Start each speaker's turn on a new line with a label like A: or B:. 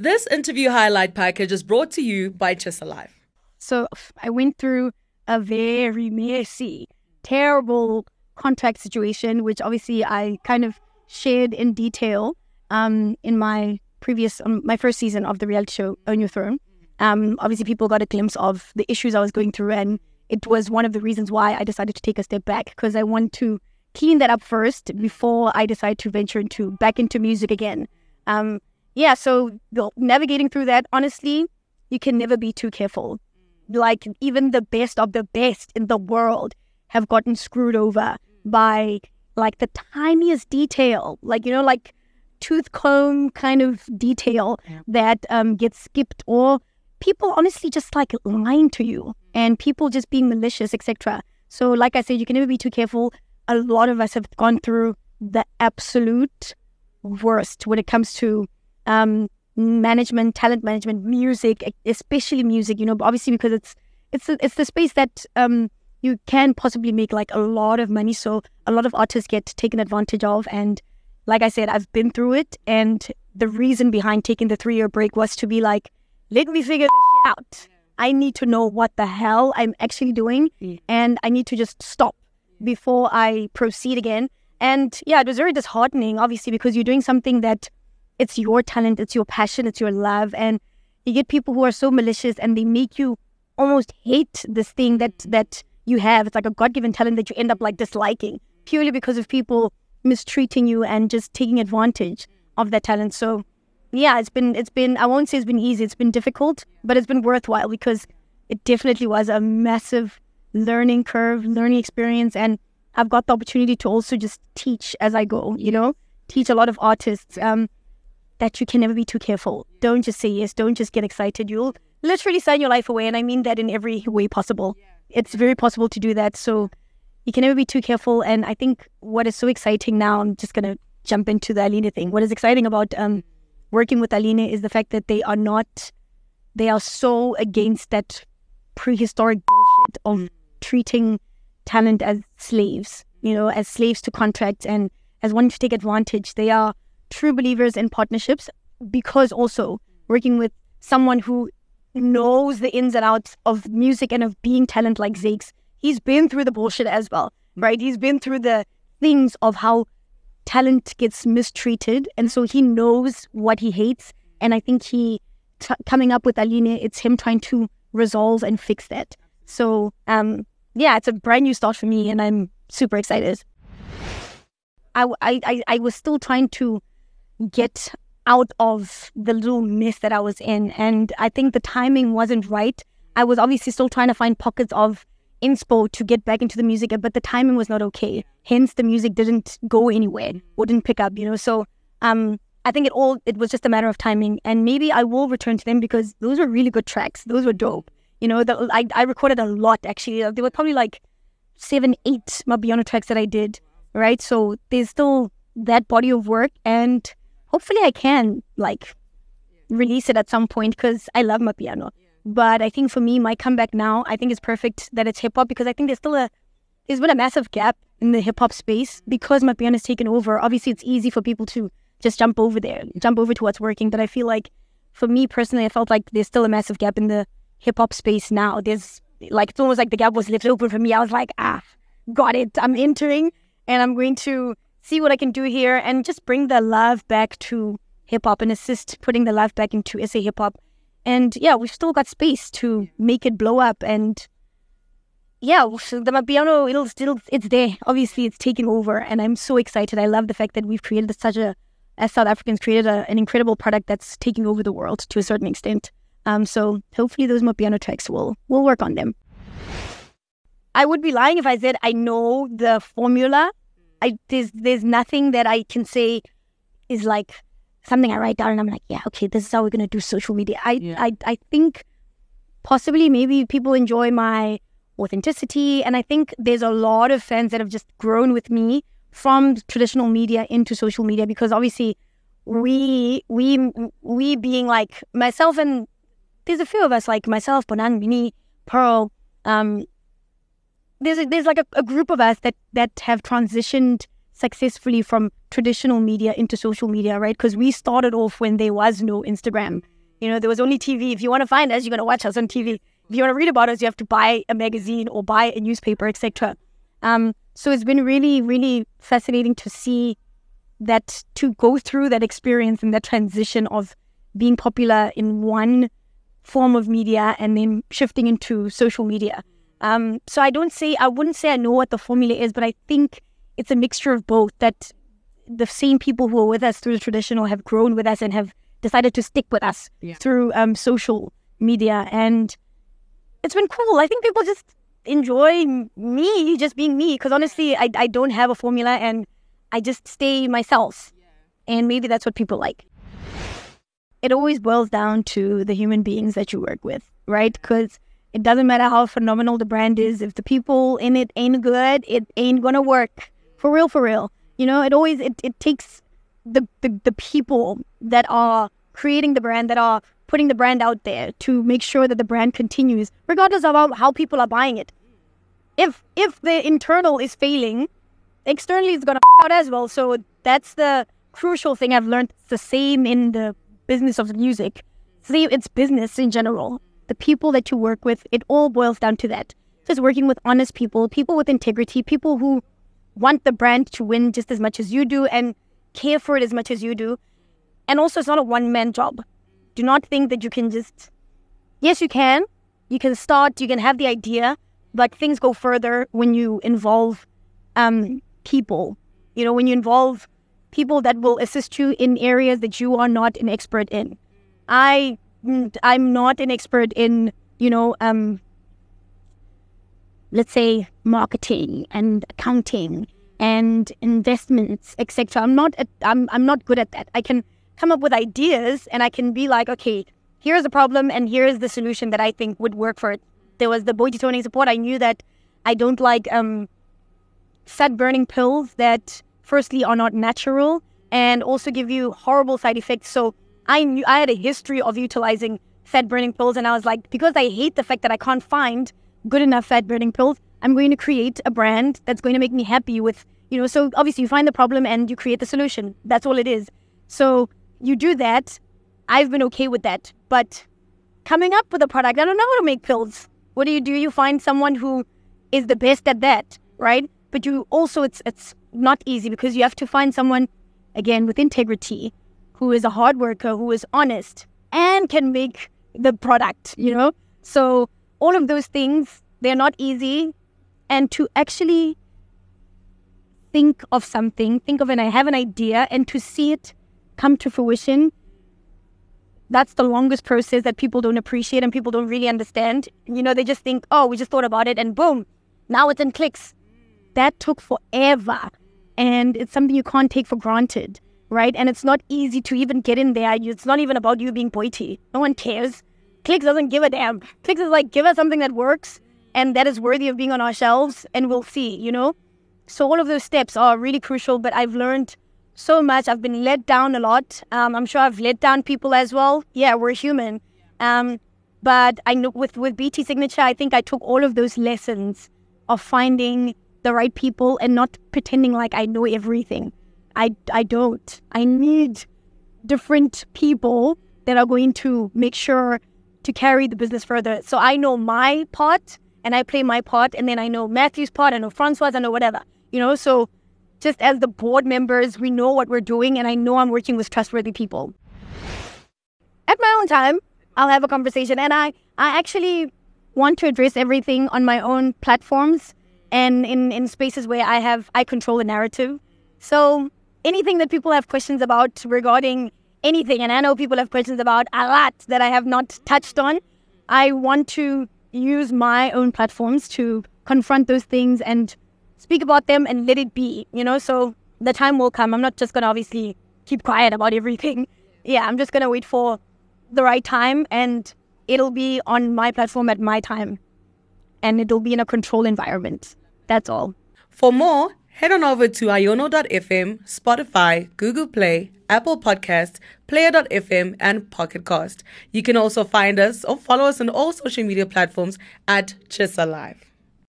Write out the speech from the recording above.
A: This interview highlight package is brought to you by TshisaLIVE.
B: So I went through a very messy, terrible contract situation, which obviously I kind of shared in detail um, in my previous, um, my first season of the reality show Own Your Throne. Um, obviously, people got a glimpse of the issues I was going through, and it was one of the reasons why I decided to take a step back because I want to clean that up first before I decide to venture into back into music again. Um, yeah, so navigating through that, honestly, you can never be too careful. Like even the best of the best in the world have gotten screwed over by like the tiniest detail, like you know, like tooth comb kind of detail that um, gets skipped, or people honestly just like lying to you, and people just being malicious, etc. So, like I said, you can never be too careful. A lot of us have gone through the absolute worst when it comes to um, management, talent management, music, especially music. You know, obviously because it's it's it's the space that um, you can possibly make like a lot of money. So a lot of artists get taken advantage of. And like I said, I've been through it. And the reason behind taking the three year break was to be like, let me figure this out. I need to know what the hell I'm actually doing. And I need to just stop before I proceed again. And yeah, it was very disheartening, obviously, because you're doing something that it's your talent, it's your passion, it's your love. And you get people who are so malicious and they make you almost hate this thing that that you have. It's like a God given talent that you end up like disliking purely because of people mistreating you and just taking advantage of that talent. So yeah, it's been it's been I won't say it's been easy, it's been difficult, but it's been worthwhile because it definitely was a massive learning curve, learning experience and I've got the opportunity to also just teach as I go, you know, teach a lot of artists um, that you can never be too careful. Don't just say yes, don't just get excited. You'll literally sign your life away. And I mean that in every way possible it's very possible to do that. So you can never be too careful. And I think what is so exciting now, I'm just going to jump into the Alina thing. What is exciting about um, working with Alina is the fact that they are not, they are so against that prehistoric bullshit of treating talent as slaves, you know, as slaves to contracts and as wanting to take advantage. They are true believers in partnerships because also working with someone who knows the ins and outs of music and of being talent like Zakes. He's been through the bullshit as well, right? He's been through the things of how talent gets mistreated. And so he knows what he hates. And I think he, t- coming up with Aline, it's him trying to resolve and fix that. So, um, yeah, it's a brand new start for me and I'm super excited. I, I, I was still trying to get out of the little mess that I was in. And I think the timing wasn't right. I was obviously still trying to find pockets of inspo to get back into the music, but the timing was not okay. Hence, the music didn't go anywhere or didn't pick up, you know. So, um, I think it all it was just a matter of timing, and maybe I will return to them because those were really good tracks. Those were dope. You know, the, I I recorded a lot actually. There were probably like seven, eight Amapiano tracks that I did. Right, so there's still that body of work, and hopefully I can like release it at some point because I love Amapiano. But I think for me, my comeback now, I think it's perfect that it's hip hop because I think there's still a there's been a massive gap in the hip hop space because Amapiano has taken over. Obviously, it's easy for people to just jump over there, jump over to what's working. But I feel like for me personally, I felt like there's still a massive gap in the hip hop space now. There's like it's almost like the gap was left open for me. I was like, ah, got it. I'm entering and I'm going to see what I can do here and just bring the love back to hip hop and assist putting the love back into SA hip hop. And yeah, we've still got space to make it blow up. And yeah, the Amapiano, it'll still, it's there. Obviously, it's taking over. And I'm so excited. I love the fact that we've created such a, as South Africans, created a, an incredible product that's taking over the world to a certain extent. Um, so hopefully those Amapiano tracks will, will work on them. I would be lying if I said I know the formula I there's there's nothing that I can say is like something I write down and I'm like, yeah, okay, this is how we're gonna do social media. I yeah. I I think possibly maybe people enjoy my authenticity, and I think there's a lot of fans that have just grown with me from traditional media into social media because obviously we we we being like myself and there's a few of us like myself, Bonang, Minnie, Pearl, um, there's a, there's like a, a, group of us that that have transitioned successfully from traditional media into social media, right? Because we started off when there was no Instagram. You know, there was only TV. If you want to find us, you're going to watch us on TV. If you want to read about us, you have to buy a magazine or buy a newspaper, etc. Um, so it's been really, really fascinating to see that to go through that experience and that transition of being popular in one form of media and then shifting into social media. Um, so I don't say I wouldn't say I know what the formula is, but I think it's a mixture of both. That the same people who are with us through the traditional have grown with us and have decided to stick with us yeah. through um, social media, and it's been cool. I think people just enjoy me just being me because honestly, I I don't have a formula and I just stay myself, yeah. and maybe that's what people like. It always boils down to the human beings that you work with, right? Because it doesn't matter how phenomenal the brand is. If the people in it ain't good, it ain't gonna work. For real, for real. You know, it always it, it takes the, the the people that are creating the brand, that are putting the brand out there to make sure that the brand continues, regardless of how, how people are buying it. If if the internal is failing, externally it's gonna out as well. So that's the crucial thing I've learned. It's the same in the business of music. See, it's business in general the people that you work with, it all boils down to that. Just working with honest people, people with integrity, people who want the brand to win just as much as you do and care for it as much as you do. And also, it's not a one man job. Do not think that you can just, yes, you can. You can start, you can have the idea, but things go further when you involve um, people. You know, when you involve people that will assist you in areas that you are not an expert in. I I'm not an expert in, you know, um, let's say marketing and accounting and investments, etc. I'm not, I'm, I'm not good at that. I can come up with ideas and I can be like, okay, here's the problem and here's the solution that I think would work for it. There was the Boity toning support. I knew that I don't like um, fat burning pills that firstly are not natural and also give you horrible side effects. So I knew I had a history of utilizing fat burning pills, and I was like, because I hate the fact that I can't find good enough fat burning pills, I'm going to create a brand that's going to make me happy with, you know. So obviously, you find the problem and you create the solution. That's all it is. So you do that. I've been okay with that, but coming up with a product, I don't know how to make pills. What do you do? You find someone who is the best at that, right? But you also, it's it's not easy because you have to find someone again with integrity who is a hard worker, who is honest, and can make the product, you know? So, all of those things, they're not easy. And to actually think of something, think of an, I have an idea, and to see it come to fruition, that's the longest process that people don't appreciate and people don't really understand. You know, they just think, oh, we just thought about it and boom, now it's in Clicks. That took forever. And it's something you can't take for granted right? And it's not easy to even get in there. It's not even about you being Boity. No one cares. Clicks doesn't give a damn. Clicks is like, give us something that works and that is worthy of being on our shelves, and we'll see, you know? So all of those steps are really crucial, but I've learned so much. I've been let down a lot. Um, I'm sure I've let down people as well. Yeah, we're human. Um, but I know with, with BT Signature, I think I took all of those lessons of finding the right people and not pretending like I know everything. I, I don't. I need different people that are going to make sure to carry the business further. So I know my part and I play my part, and then I know Matthew's part, I know Francois, I know whatever, you know. So just as the board members, we know what we're doing, and I know I'm working with trustworthy people. At my own time, I'll have a conversation, and I, I actually want to address everything on my own platforms and in, in spaces where I have I control the narrative. So anything that people have questions about regarding anything, and I know people have questions about a lot that I have not touched on, I want to use my own platforms to confront those things and speak about them and let it be, you know? So the time will come. I'm not just going to obviously keep quiet about everything. Yeah, I'm just going to wait for the right time and it'll be on my platform at my time and it'll be in a controlled environment. That's all.
A: For more, head on over to iono.fm, Spotify, Google Play, Apple Podcasts, Player.fm, and Pocket Cast. You can also find us or follow us on all social media platforms at TshisaLIVE.